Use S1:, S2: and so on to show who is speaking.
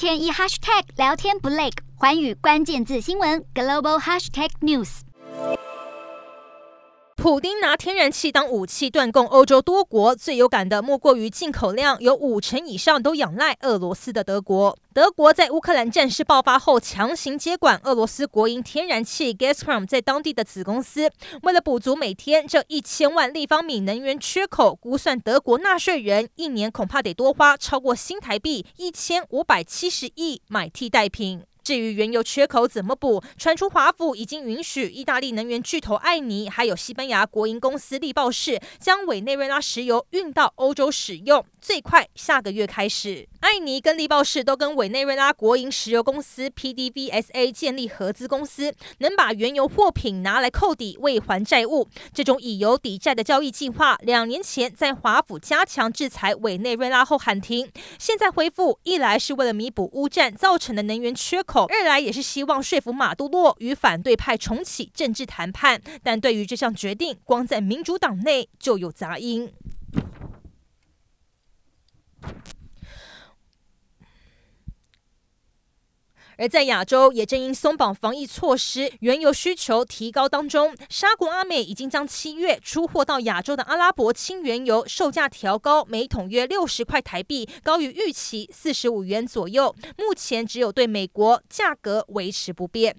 S1: 天一 hashtag 聊天不累，环宇关键字新闻 global hashtag news。
S2: 普丁拿天然气当武器断供欧洲多国，最有感的莫过于进口量有五成以上都仰赖俄罗斯的德国。德国在乌克兰战事爆发后强行接管俄罗斯国营天然气 Gazprom 在当地的子公司，为了补足每天这一千万立方米能源缺口，估算德国纳税人一年恐怕得多花超过新台币一千五百七十亿买替代品。至于原油缺口怎么补，传出华府已经允许意大利能源巨头艾尼，还有西班牙国营公司力爆氏将委内瑞拉石油运到欧洲使用，最快下个月开始。艾尼跟力爆氏都跟委内瑞拉国营石油公司 PDVSA 建立合资公司，能把原油货品拿来扣抵未还债务。这种以油抵债的交易计划，两年前在华府加强制裁委内瑞拉后喊停，现在恢复，一来是为了弥补乌战造成的能源缺口。二来也是希望说服马杜洛与反对派重启政治谈判，但对于这项决定，光在民主党内就有杂音。而在亚洲，也正因松绑防疫措施，原油需求提高当中，沙国阿美已经将七月出货到亚洲的阿拉伯轻原油售价调高，每桶约六十块台币，高于预期四十五元左右。目前只有对美国价格维持不变。